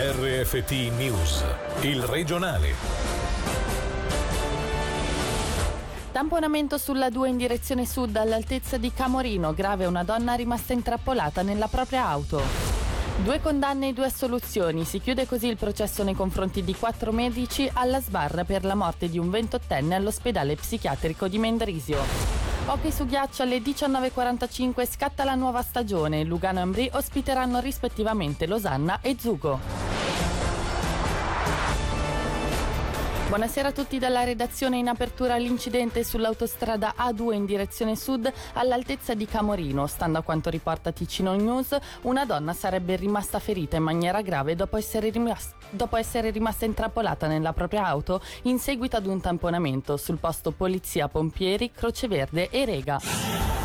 RFT News, il regionale. Tamponamento sulla 2 in direzione sud all'altezza di Camorino, grave una donna rimasta intrappolata nella propria auto. Due condanne e due assoluzioni. Si chiude così il processo nei confronti di quattro medici alla sbarra per la morte di un 28enne all'ospedale psichiatrico di Mendrisio. Hockey su ghiaccio alle 19.45 scatta la nuova stagione. Lugano e Ambri ospiteranno rispettivamente Losanna e Zugo. Buonasera a tutti dalla redazione. In apertura l'incidente sull'autostrada A2 in direzione sud all'altezza di Camorino. Stando a quanto riporta Ticino News, una donna sarebbe rimasta ferita in maniera grave dopo essere, rimasta, dopo essere rimasta intrappolata nella propria auto in seguito ad un tamponamento sul posto Polizia Pompieri, Croce Verde e Rega.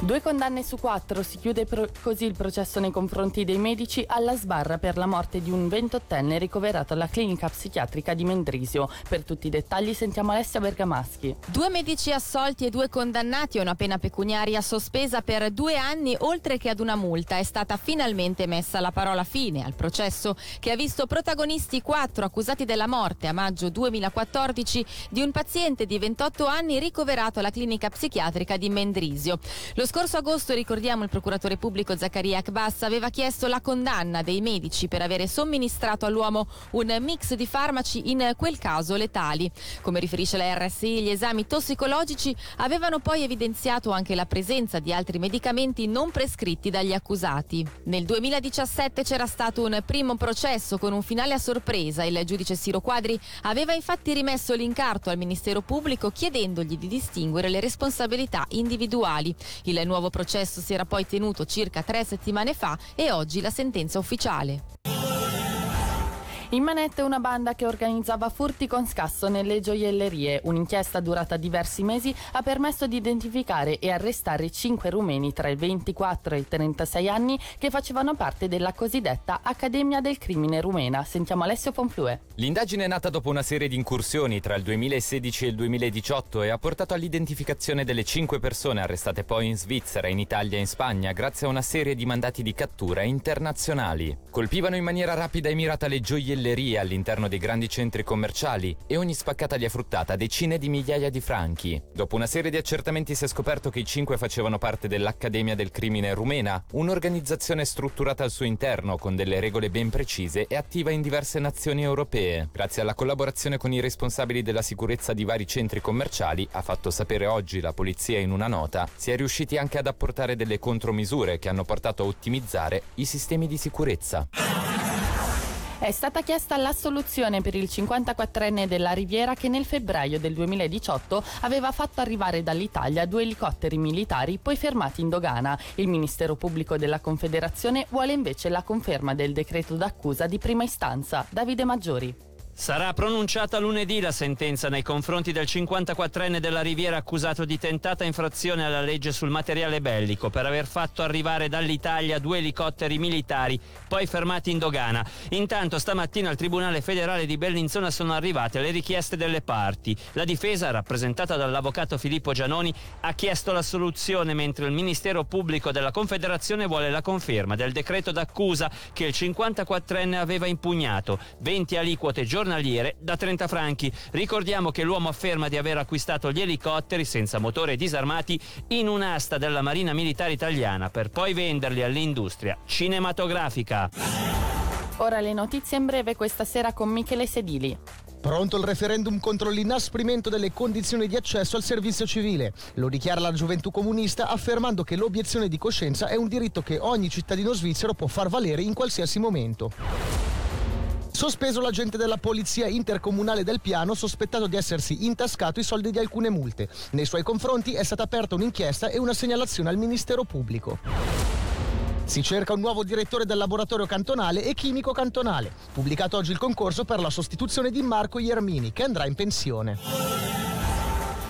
Due condanne su quattro, si chiude pro- così il processo nei confronti dei medici alla sbarra per la morte di un 28enne ricoverato alla clinica psichiatrica di Mendrisio. Per tutti i dettagli sentiamo Alessia Bergamaschi. Due medici assolti e due condannati a una pena pecuniaria sospesa per due anni oltre che ad una multa. È stata finalmente messa la parola fine al processo che ha visto protagonisti quattro accusati della morte a maggio 2014 di un paziente di 28 anni ricoverato alla clinica psichiatrica di Mendrisio. Lo scorso agosto, ricordiamo, il procuratore pubblico Zaccaria Akbas aveva chiesto la condanna dei medici per avere somministrato all'uomo un mix di farmaci in quel caso letali. Come riferisce la RSI, gli esami tossicologici avevano poi evidenziato anche la presenza di altri medicamenti non prescritti dagli accusati. Nel 2017 c'era stato un primo processo con un finale a sorpresa. Il giudice Siro Quadri aveva infatti rimesso l'incarto al Ministero Pubblico chiedendogli di distinguere le responsabilità individuali. Il il nuovo processo si era poi tenuto circa tre settimane fa e oggi la sentenza ufficiale. In manette una banda che organizzava furti con scasso nelle gioiellerie. Un'inchiesta durata diversi mesi ha permesso di identificare e arrestare cinque rumeni tra i 24 e i 36 anni che facevano parte della cosiddetta Accademia del Crimine Rumena. Sentiamo Alessio Ponflue. L'indagine è nata dopo una serie di incursioni tra il 2016 e il 2018 e ha portato all'identificazione delle cinque persone arrestate poi in Svizzera, in Italia e in Spagna grazie a una serie di mandati di cattura internazionali. Colpivano in maniera rapida e mirata le gioiellerie all'interno dei grandi centri commerciali e ogni spaccata gli ha fruttata decine di migliaia di franchi. Dopo una serie di accertamenti si è scoperto che i cinque facevano parte dell'Accademia del Crimine Rumena, un'organizzazione strutturata al suo interno con delle regole ben precise e attiva in diverse nazioni europee. Grazie alla collaborazione con i responsabili della sicurezza di vari centri commerciali, ha fatto sapere oggi la polizia in una nota, si è riusciti anche ad apportare delle contromisure che hanno portato a ottimizzare i sistemi di sicurezza. È stata chiesta l'assoluzione per il 54enne della Riviera che nel febbraio del 2018 aveva fatto arrivare dall'Italia due elicotteri militari poi fermati in dogana. Il Ministero Pubblico della Confederazione vuole invece la conferma del decreto d'accusa di prima istanza. Davide Maggiori. Sarà pronunciata lunedì la sentenza nei confronti del 54enne della Riviera accusato di tentata infrazione alla legge sul materiale bellico per aver fatto arrivare dall'Italia due elicotteri militari poi fermati in dogana. Intanto stamattina al Tribunale federale di Bellinzona sono arrivate le richieste delle parti. La difesa, rappresentata dall'avvocato Filippo Gianoni, ha chiesto la soluzione mentre il Ministero Pubblico della Confederazione vuole la conferma del decreto d'accusa che il 54enne aveva impugnato. 20 aliquote giornaliere giornaliere da 30 franchi. Ricordiamo che l'uomo afferma di aver acquistato gli elicotteri senza motore e disarmati in un'asta della Marina Militare Italiana per poi venderli all'industria cinematografica. Ora le notizie in breve questa sera con Michele Sedili. Pronto il referendum contro l'inasprimento delle condizioni di accesso al servizio civile. Lo dichiara la gioventù comunista affermando che l'obiezione di coscienza è un diritto che ogni cittadino svizzero può far valere in qualsiasi momento. Sospeso l'agente della polizia intercomunale del piano sospettato di essersi intascato i soldi di alcune multe. Nei suoi confronti è stata aperta un'inchiesta e una segnalazione al Ministero Pubblico. Si cerca un nuovo direttore del laboratorio cantonale e chimico cantonale. Pubblicato oggi il concorso per la sostituzione di Marco Iermini, che andrà in pensione.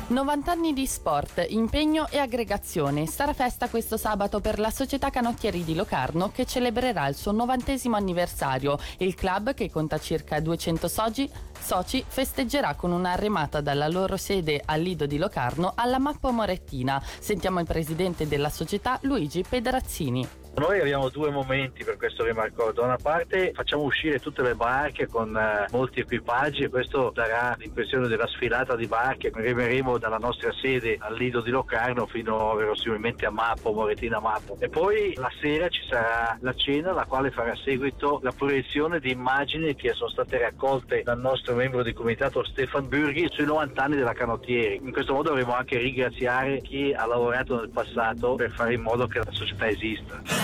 90 anni di sport, impegno e aggregazione. Sarà festa questo sabato per la società Canottieri di Locarno che celebrerà il suo novantesimo anniversario. Il club, che conta circa 200 soci, soci, festeggerà con una remata dalla loro sede al Lido di Locarno alla Mappa Morettina. Sentiamo il presidente della società Luigi Pederazzini. Noi abbiamo due momenti per questo rimarco. Da una parte facciamo uscire tutte le barche con eh, molti equipaggi e questo darà l'impressione della sfilata di barche. Arriveremo dalla nostra sede al Lido di Locarno fino verosimilmente a Mappo, Moretina Mappo. E poi la sera ci sarà la cena, la quale farà seguito la proiezione di immagini che sono state raccolte dal nostro membro di comitato Stefan Burghi sui 90 anni della canottieri. In questo modo dovremo anche ringraziare chi ha lavorato nel passato per fare in modo che la società esista.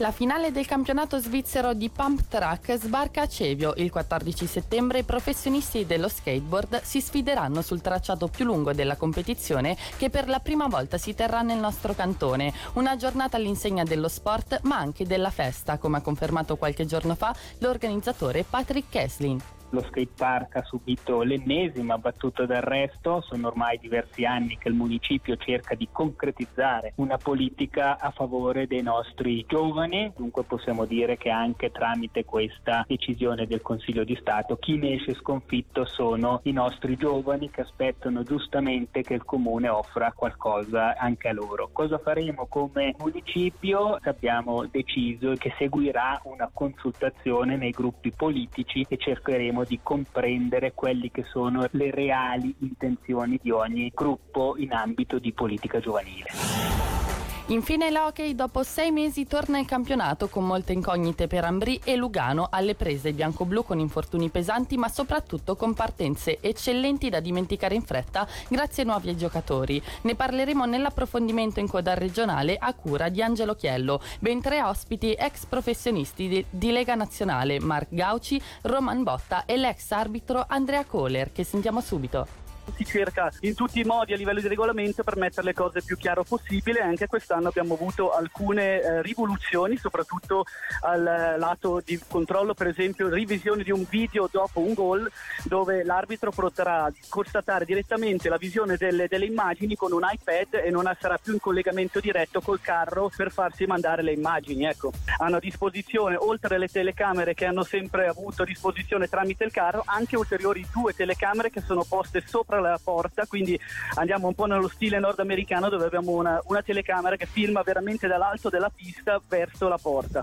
La finale del campionato svizzero di pump track sbarca a Cevio. Il 14 settembre i professionisti dello skateboard si sfideranno sul tracciato più lungo della competizione che per la prima volta si terrà nel nostro cantone. Una giornata all'insegna dello sport ma anche della festa, come ha confermato qualche giorno fa l'organizzatore Patrick Keslin lo skate park ha subito l'ennesima battuta d'arresto, sono ormai diversi anni che il municipio cerca di concretizzare una politica a favore dei nostri giovani, dunque possiamo dire che anche tramite questa decisione del Consiglio di Stato chi ne esce sconfitto sono i nostri giovani che aspettano giustamente che il comune offra qualcosa anche a loro. Cosa faremo come municipio? Abbiamo deciso che seguirà una consultazione nei gruppi politici e cercheremo cercheremo di comprendere quelle che sono le reali intenzioni di ogni gruppo in ambito di politica giovanile. Infine l'hockey dopo sei mesi torna in campionato con molte incognite per Ambri e Lugano alle prese. Bianco-blu con infortuni pesanti ma soprattutto con partenze eccellenti da dimenticare in fretta grazie ai nuovi giocatori. Ne parleremo nell'approfondimento in coda regionale a cura di Angelo Chiello, ben tre ospiti ex professionisti di, di Lega Nazionale Mark Gauci, Roman Botta e l'ex arbitro Andrea Kohler che sentiamo subito si cerca in tutti i modi a livello di regolamento per mettere le cose più chiaro possibile. Anche quest'anno abbiamo avuto alcune eh, rivoluzioni, soprattutto al lato di controllo, per esempio revisione di un video dopo un gol dove l'arbitro potrà constatare direttamente la visione delle, delle immagini con un iPad e non sarà più in collegamento diretto col carro per farsi mandare le immagini. Ecco, hanno a disposizione, oltre alle telecamere che hanno sempre avuto a disposizione tramite il carro, anche ulteriori due telecamere che sono poste sopra la porta, quindi andiamo un po' nello stile nordamericano dove abbiamo una, una telecamera che filma veramente dall'alto della pista verso la porta.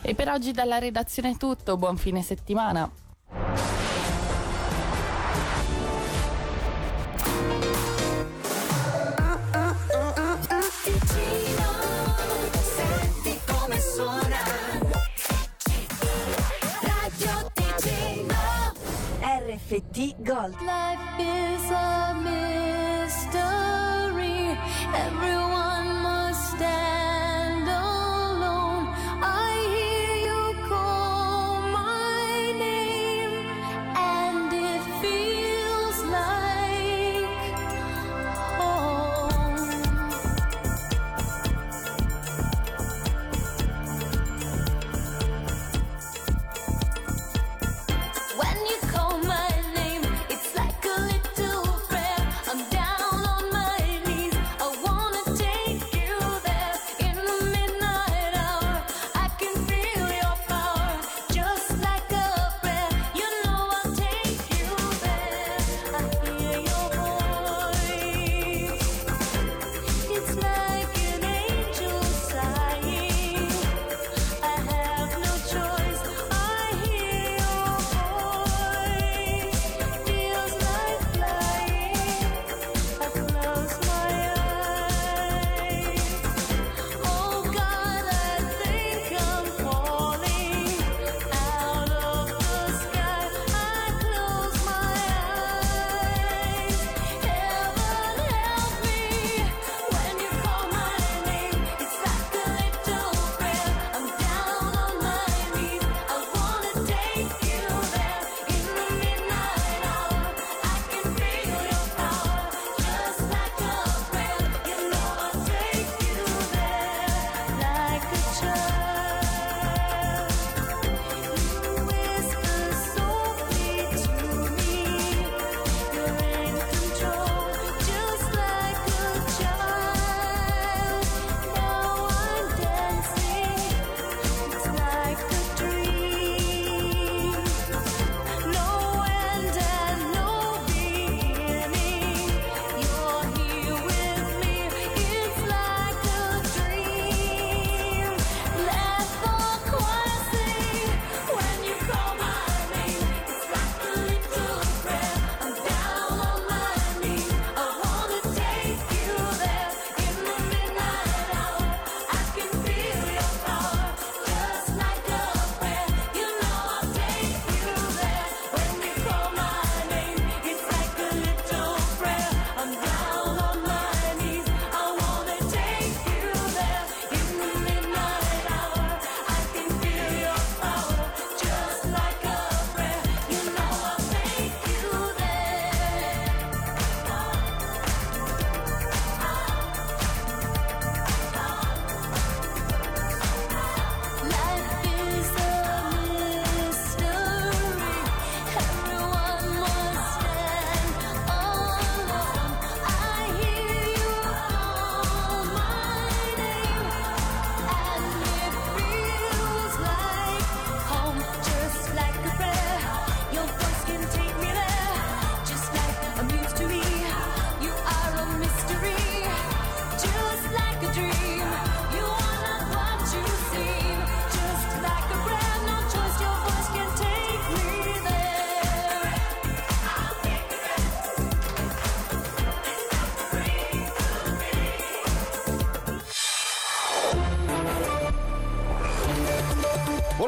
E per oggi dalla redazione è tutto, buon fine settimana. RFT Gold. Life is a mystery. Everyone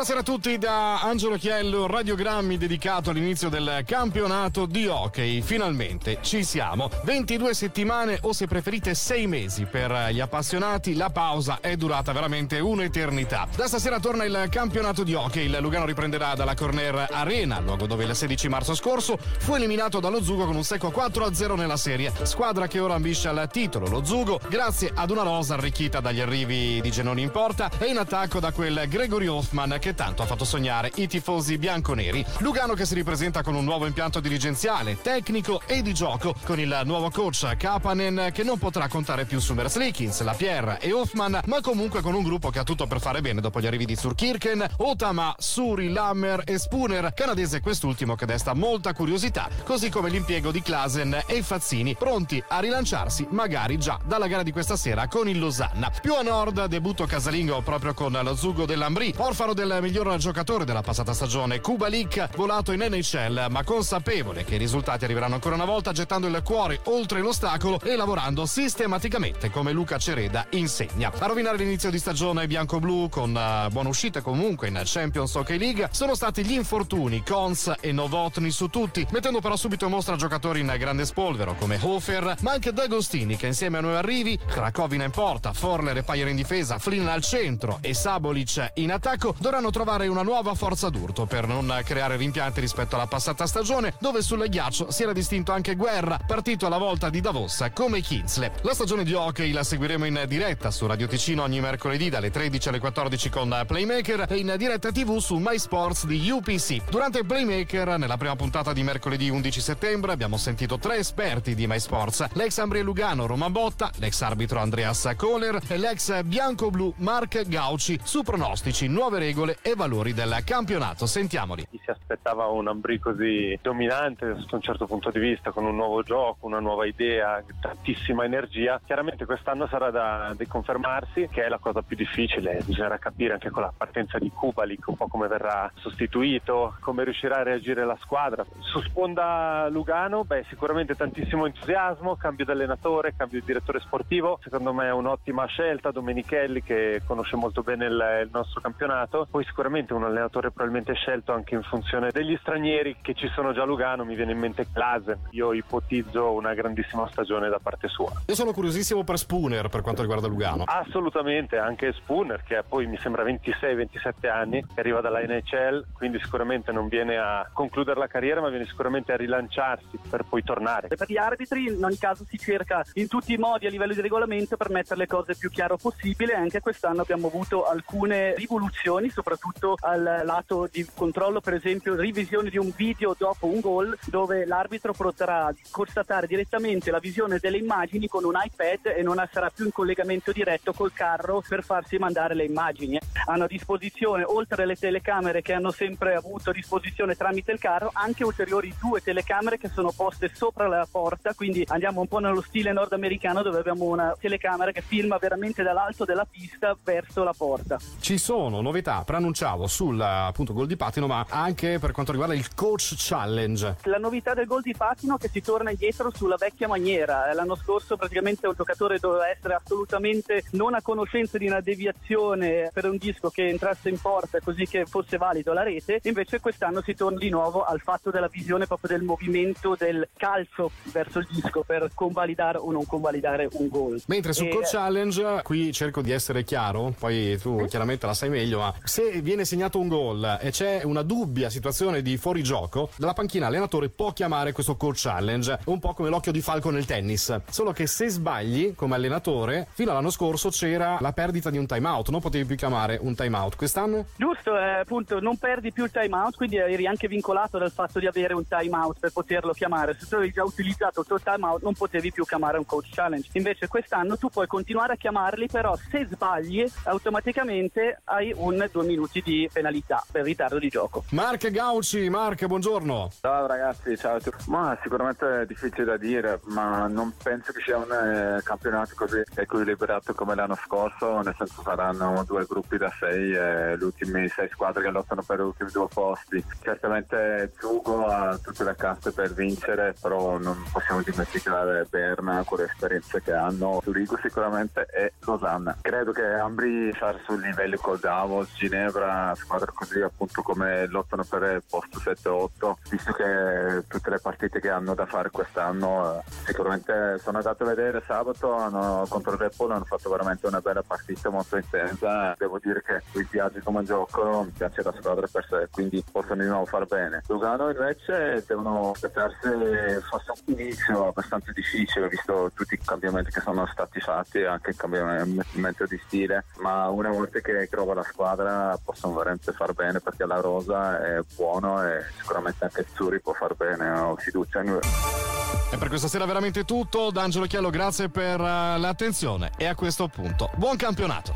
Buonasera a tutti da Angelo Chiello, radiogrammi dedicato all'inizio del campionato di hockey. Finalmente ci siamo. 22 settimane o se preferite 6 mesi per gli appassionati. La pausa è durata veramente un'eternità. Da stasera torna il campionato di hockey. Il Lugano riprenderà dalla Corner Arena, luogo dove il 16 marzo scorso fu eliminato dallo Zugo con un secco 4-0 nella serie. Squadra che ora ambisce al titolo. Lo Zugo, grazie ad una rosa arricchita dagli arrivi di Genoni in porta e in attacco da quel Gregory Hoffman che tanto ha fatto sognare i tifosi bianconeri. Lugano che si ripresenta con un nuovo impianto dirigenziale, tecnico e di gioco, con il nuovo coach Kapanen che non potrà contare più su Merslikins, Lapierre e Hoffman, ma comunque con un gruppo che ha tutto per fare bene dopo gli arrivi di Surkirken, Otama, Suri, Lammer e Spooner, canadese quest'ultimo che desta molta curiosità, così come l'impiego di Klasen e Fazzini, pronti a rilanciarsi magari già dalla gara di questa sera con il Losanna. Più a nord debutto casalingo proprio con lo Zugo dell'Ambri, orfano del miglior giocatore della passata stagione, Kubalik, volato in NHL, ma consapevole che i risultati arriveranno ancora una volta gettando il cuore oltre l'ostacolo e lavorando sistematicamente come Luca Cereda insegna. A rovinare l'inizio di stagione bianco-blu con uh, buone uscite comunque in Champions Hockey League sono stati gli infortuni Cons e Novotny su tutti, mettendo però subito in mostra giocatori in grande spolvero come Hofer, ma anche D'Agostini che insieme a nuovi arrivi, Krakowina in porta, Forler e Payer in difesa, Flynn al centro e Sabolic in attacco dovranno trovare una nuova forza d'urto per non creare rimpianti rispetto alla passata stagione dove sul ghiaccio si era distinto anche Guerra, partito alla volta di Davos come Kinsley. La stagione di hockey la seguiremo in diretta su Radio Ticino ogni mercoledì dalle 13 alle 14 con Playmaker e in diretta TV su MySports di UPC. Durante Playmaker, nella prima puntata di mercoledì 11 settembre, abbiamo sentito tre esperti di MySports: l'ex Ambrie Lugano Roman Botta, l'ex arbitro Andreas Kohler e l'ex bianco-blu Mark Gauci su pronostici, nuove regole e valori del campionato. Sentiamoli. Si aspettava un Ambri così dominante sotto un certo punto di vista, con un nuovo gioco, una nuova idea, tantissima energia, chiaramente quest'anno sarà da, da confermarsi, che è la cosa più difficile. Bisognerà capire anche con la partenza di Kubalik un po' come verrà sostituito, come riuscirà a reagire la squadra. Su sponda Lugano, beh, sicuramente tantissimo entusiasmo, cambio di allenatore, cambio di direttore sportivo. Secondo me è un'ottima scelta. Domenichelli che conosce molto bene il, il nostro campionato. Poi sicuramente un allenatore probabilmente scelto anche in funzione degli stranieri che ci sono già a Lugano. Mi viene in mente Klasen. Io ipotizzo una grandissima stagione da parte sua. Io sono curiosissimo per Spooner per quanto riguarda Lugano. Assolutamente, anche Spooner che poi mi sembra 26-27 anni, che arriva dalla NHL, quindi sicuramente non viene a concludere la carriera, ma viene sicuramente a rilanciarsi per poi tornare. Per gli arbitri in ogni caso si cerca in tutti i modi a livello di regolamento per mettere le cose più chiaro possibile. Anche quest'anno abbiamo avuto alcune rivoluzioni, soprattutto al lato di controllo, per esempio revisione di un video dopo un gol dove l'arbitro potrà constatare direttamente la visione delle immagini con un iPad e non sarà più in collegamento diretto col carro per farsi mandare le immagini. Hanno a disposizione, oltre alle telecamere che hanno sempre avuto a disposizione tramite il carro, anche ulteriori due telecamere che sono poste sopra la porta, quindi andiamo un po' nello stile nordamericano dove abbiamo una telecamera che filma veramente dall'alto della pista verso la porta. Ci sono novità, preannunciavo sul appunto gol di patino, ma anche per quanto riguarda il coach challenge. La novità del gol di patino è che si torna indietro sulla vecchia maniera. L'anno scorso praticamente un giocatore doveva essere assolutamente non a conoscenza di una deviazione per un disco che entrasse in porta così che fosse valido la rete, invece quest'anno si torna di nuovo al fatto della visione proprio del movimento del calcio verso il disco per convalidare o non convalidare un gol. Mentre sul E- coach challenge, qui cerco di essere chiaro, poi tu chiaramente la sai meglio, ma se viene segnato un gol e c'è una dubbia situazione di fuorigioco, dalla panchina l'allenatore può chiamare questo coach challenge, un po' come l'occhio di falco nel tennis. Solo che se sbagli come allenatore, fino all'anno scorso c'era la perdita di un timeout, non potevi più chiamare un timeout. Quest'anno? Giusto, eh, appunto, non perdi più il time out, quindi eri anche vincolato dal fatto di avere un time out per poterlo chiamare. Se tu avevi già utilizzato il tuo time out, non potevi più chiamare un coach challenge. Invece, quest'anno tu puoi continuare a chiamarli, però se sbagli, automaticamente hai un due minuti di penalità per ritardo di gioco. Mark Gauci, Mark, buongiorno. Ciao ragazzi, ciao a tutti. Ma sicuramente è difficile da dire, ma non penso che sia un eh, campionato così equilibrato come l'anno scorso, nel senso saranno due gruppi da sei e le ultime sei squadre che lottano per gli ultimi due posti. Certamente Zugo ha tutte le carte per vincere, però non possiamo dimenticare Berna con le esperienze che hanno. Zurigo sicuramente e Losanna. Credo che Ambri sarà sul livello con Davos, Ginevra, squadre così appunto come lottano per il posto 7-8, visto che tutte le partite che hanno da fare quest'anno eh, sicuramente sono andato a vedere sabato hanno, contro il Repol, hanno fatto veramente una bella partita molto intensa, devo dire che il viaggio come gioco mi piace la squadra per sé, quindi possono di nuovo far bene. Lugano invece devono aspettarsi forse un inizio abbastanza difficile visto tutti i cambiamenti che sono stati fatti, anche il cambiamento di stile, ma una volta che trova la squadra possono veramente far bene perché la rosa è buono e sicuramente anche Zuri può far bene, ho fiducia in lui. E per questa sera veramente tutto, D'Angelo Chiello grazie per uh, l'attenzione e a questo punto buon campionato.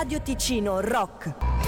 Radio Ticino Rock.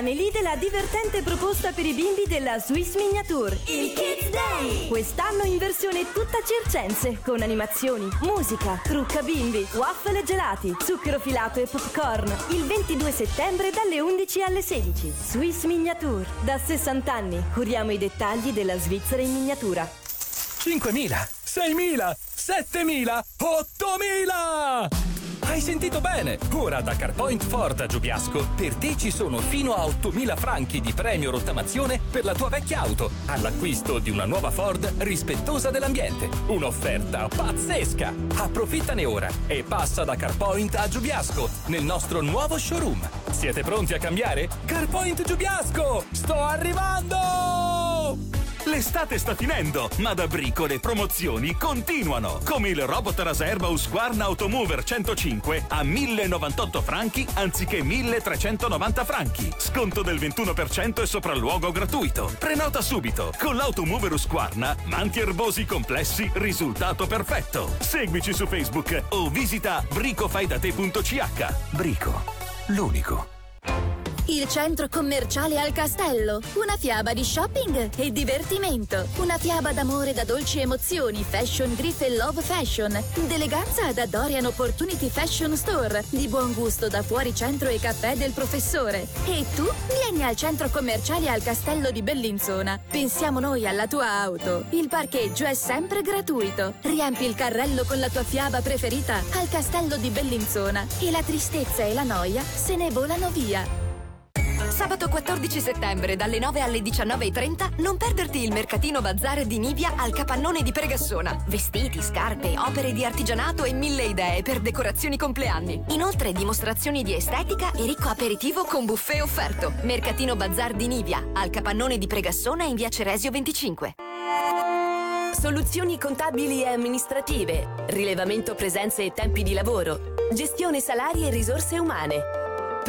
Annelide la divertente proposta per i bimbi della Swiss Miniature. Il Kids Day! Quest'anno in versione tutta circense, con animazioni, musica, trucca bimbi, waffle e gelati, zucchero filato e popcorn. Il 22 settembre dalle 11 alle 16. Swiss Miniature. Da 60 anni curiamo i dettagli della Svizzera in miniatura. 5.000, 6.000, 7.000, 8.000! Hai sentito bene! Ora da CarPoint Ford a Giubiasco per te ci sono fino a 8.000 franchi di premio rottamazione per la tua vecchia auto all'acquisto di una nuova Ford rispettosa dell'ambiente. Un'offerta pazzesca! Approfittane ora e passa da CarPoint a Giubiasco nel nostro nuovo showroom. Siete pronti a cambiare? CarPoint Giubiasco! Sto arrivando! L'estate sta finendo, ma da Brico le promozioni continuano. Come il robot Raserba Husqvarna Automover 105 a 1098 franchi anziché 1390 franchi. Sconto del 21% e sopralluogo gratuito. Prenota subito. Con l'Automover Husqvarna, manti erbosi complessi, risultato perfetto. Seguici su Facebook o visita bricofaidate.ch. Brico, l'unico. Il centro commerciale al castello. Una fiaba di shopping e divertimento. Una fiaba d'amore da dolci emozioni, fashion griff e love fashion. D'eleganza da Dorian Opportunity Fashion Store. Di buon gusto da fuori centro e caffè del professore. E tu vieni al centro commerciale al castello di Bellinzona. Pensiamo noi alla tua auto. Il parcheggio è sempre gratuito. Riempi il carrello con la tua fiaba preferita al castello di Bellinzona. E la tristezza e la noia se ne volano via. Sabato 14 settembre dalle 9 alle 19.30 non perderti il mercatino bazar di Nivia al capannone di Pregassona. Vestiti, scarpe, opere di artigianato e mille idee per decorazioni compleanni. Inoltre dimostrazioni di estetica e ricco aperitivo con buffet offerto. Mercatino bazar di Nivia al capannone di Pregassona in via Ceresio 25. Soluzioni contabili e amministrative, rilevamento presenze e tempi di lavoro, gestione salari e risorse umane.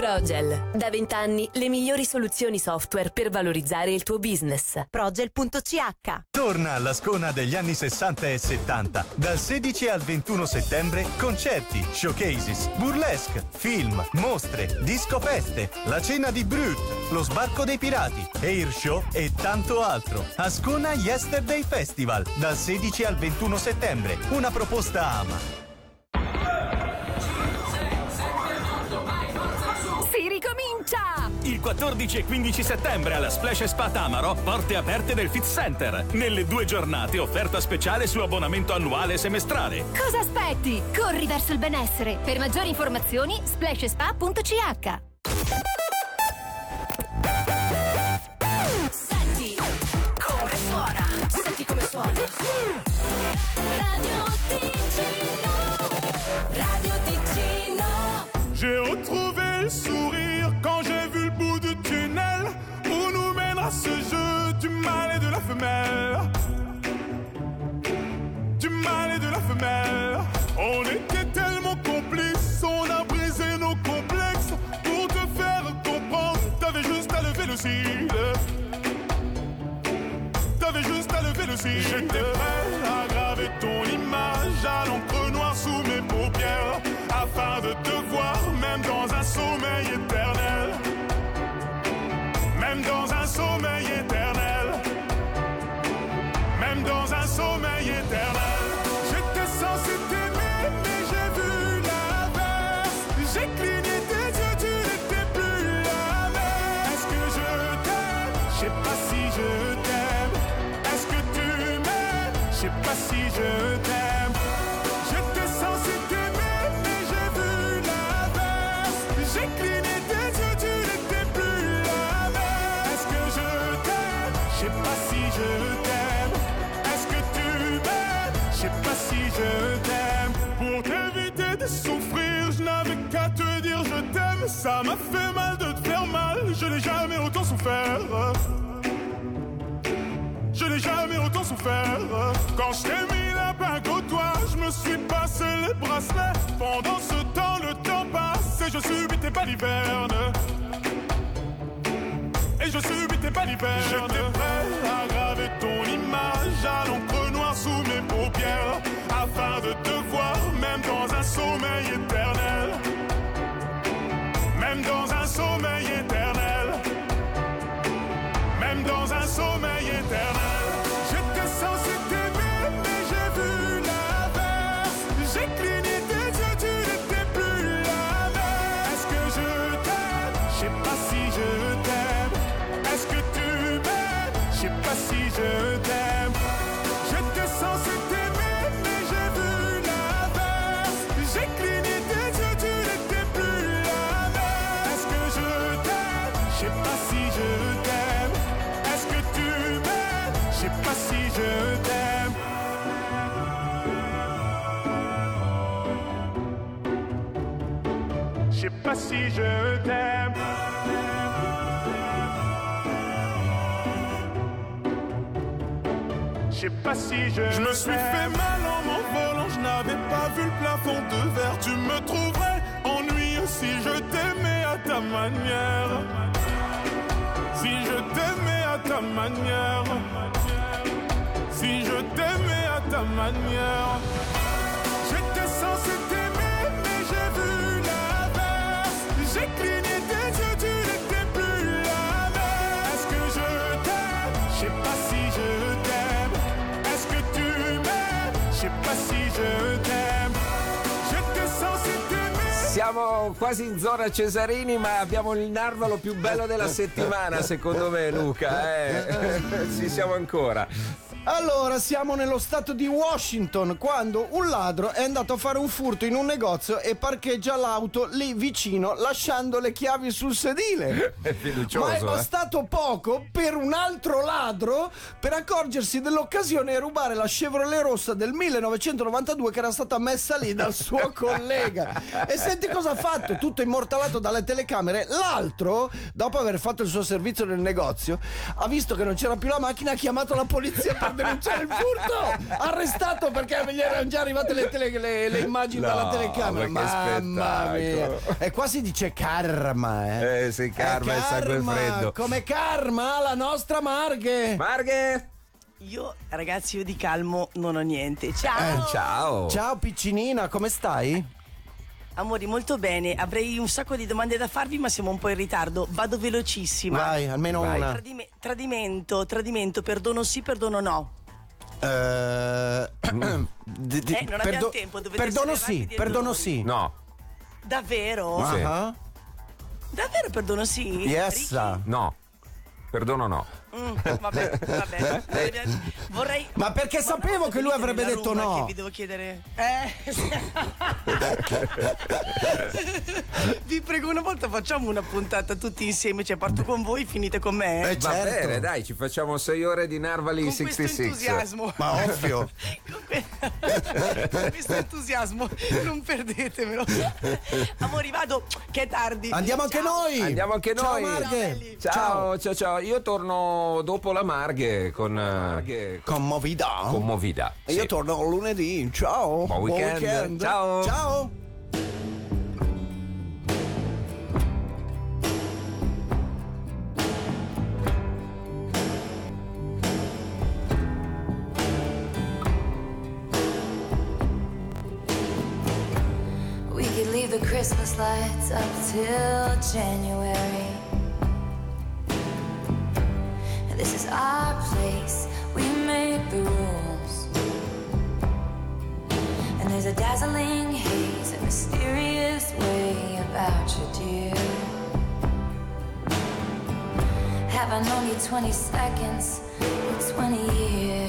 Progel. Da vent'anni le migliori soluzioni software per valorizzare il tuo business. Progel.ch Torna alla scona degli anni 60 e 70. Dal 16 al 21 settembre concerti, showcases, burlesque, film, mostre, discofeste, la cena di Brut, lo sbarco dei pirati, air show e tanto altro. Ascona Yesterday Festival dal 16 al 21 settembre. Una proposta AMA. Ricomincia! Il 14 e 15 settembre alla Splash Spa Tamaro, porte aperte del Fit Center. Nelle due giornate offerta speciale su abbonamento annuale e semestrale. Cosa aspetti? Corri verso il benessere. Per maggiori informazioni splashspa.ch Senti come suona, senti come suona. Radio Ticino, Radio Ticino. Sourire quand j'ai vu le bout du tunnel où nous mènera ce jeu du mal et de la femelle. Du mal et de la femelle. On était tellement complices, on a brisé nos complexes pour te faire comprendre. T'avais juste à lever le cil. T'avais juste à lever le cil. J'étais prêt à graver ton image à l'encre noire sous mes paupières afin de sais pas si je. Je me suis fait mal en m'envolant, je n'avais pas vu le plafond de verre. Tu me trouverais ennuyeux si je t'aimais à ta manière. Si je t'aimais à ta manière. Si je t'aimais à ta manière. J'étais censé t'aimer, mais j'ai vu l'inverse. J'ai Siamo quasi in zona Cesarini, ma abbiamo il narvalo più bello della settimana, secondo me, Luca. Eh? Ci siamo ancora. Allora, siamo nello stato di Washington quando un ladro è andato a fare un furto in un negozio e parcheggia l'auto lì vicino lasciando le chiavi sul sedile. È fiducioso. Ma è eh? bastato poco per un altro ladro per accorgersi dell'occasione e rubare la Chevrolet rossa del 1992 che era stata messa lì dal suo collega. E senti cosa ha fatto? Tutto immortalato dalle telecamere. L'altro, dopo aver fatto il suo servizio nel negozio, ha visto che non c'era più la macchina, ha chiamato la polizia per denunciare il furto. Arrestato perché gli erano già arrivate le, tele- le- le immagini No, dalla telecamera. Mamma mia. E qua si dice karma, eh. Eh sì, karma e sangue karma, freddo. Come karma, la nostra Marghe. Marghe. Io, ragazzi, io di calmo non ho niente. Ciao! Eh, ciao. Ciao piccinina, come stai? Amori, molto bene. Avrei un sacco di domande da farvi, ma siamo un po' in ritardo. Vado velocissima. Vai, almeno Vai. una. Tradime- tradimento, tradimento, perdono sì, perdono no. Eh, di- di- Eh, non abbiamo tempo, dovete perdono essere sì, rapidi e perdono veloci. sì. No. Davvero? Sì. Ah, Davvero perdono sì? Yes. No. Perdono no. Mm, vabbè, vabbè. Vorrei. Ma perché sapevo che lui avrebbe detto Roma no. Che vi devo chiedere. Eh. vi prego, una volta facciamo una puntata tutti insieme. Cioè, parto con voi, finite con me. Eh, Va certo. bene, dai, ci facciamo 6 ore di Narvali Con questo 66. entusiasmo. Ma ovvio. con questo entusiasmo, non perdetemelo. Amori, vado, che è tardi. Andiamo anche noi. Andiamo anche Ciao, noi. Marghe. Ciao, ciao, ciao. Io torno dopo la Marghe con. eh, Con Movida. Con Movida. E io sì. torno lunedì. Ciao. Buon weekend. Ciao. Ciao. We could leave the Christmas lights up till January. Place, we make the rules. And there's a dazzling haze, a mysterious way about you, dear. Have I known you 20 seconds or 20 years?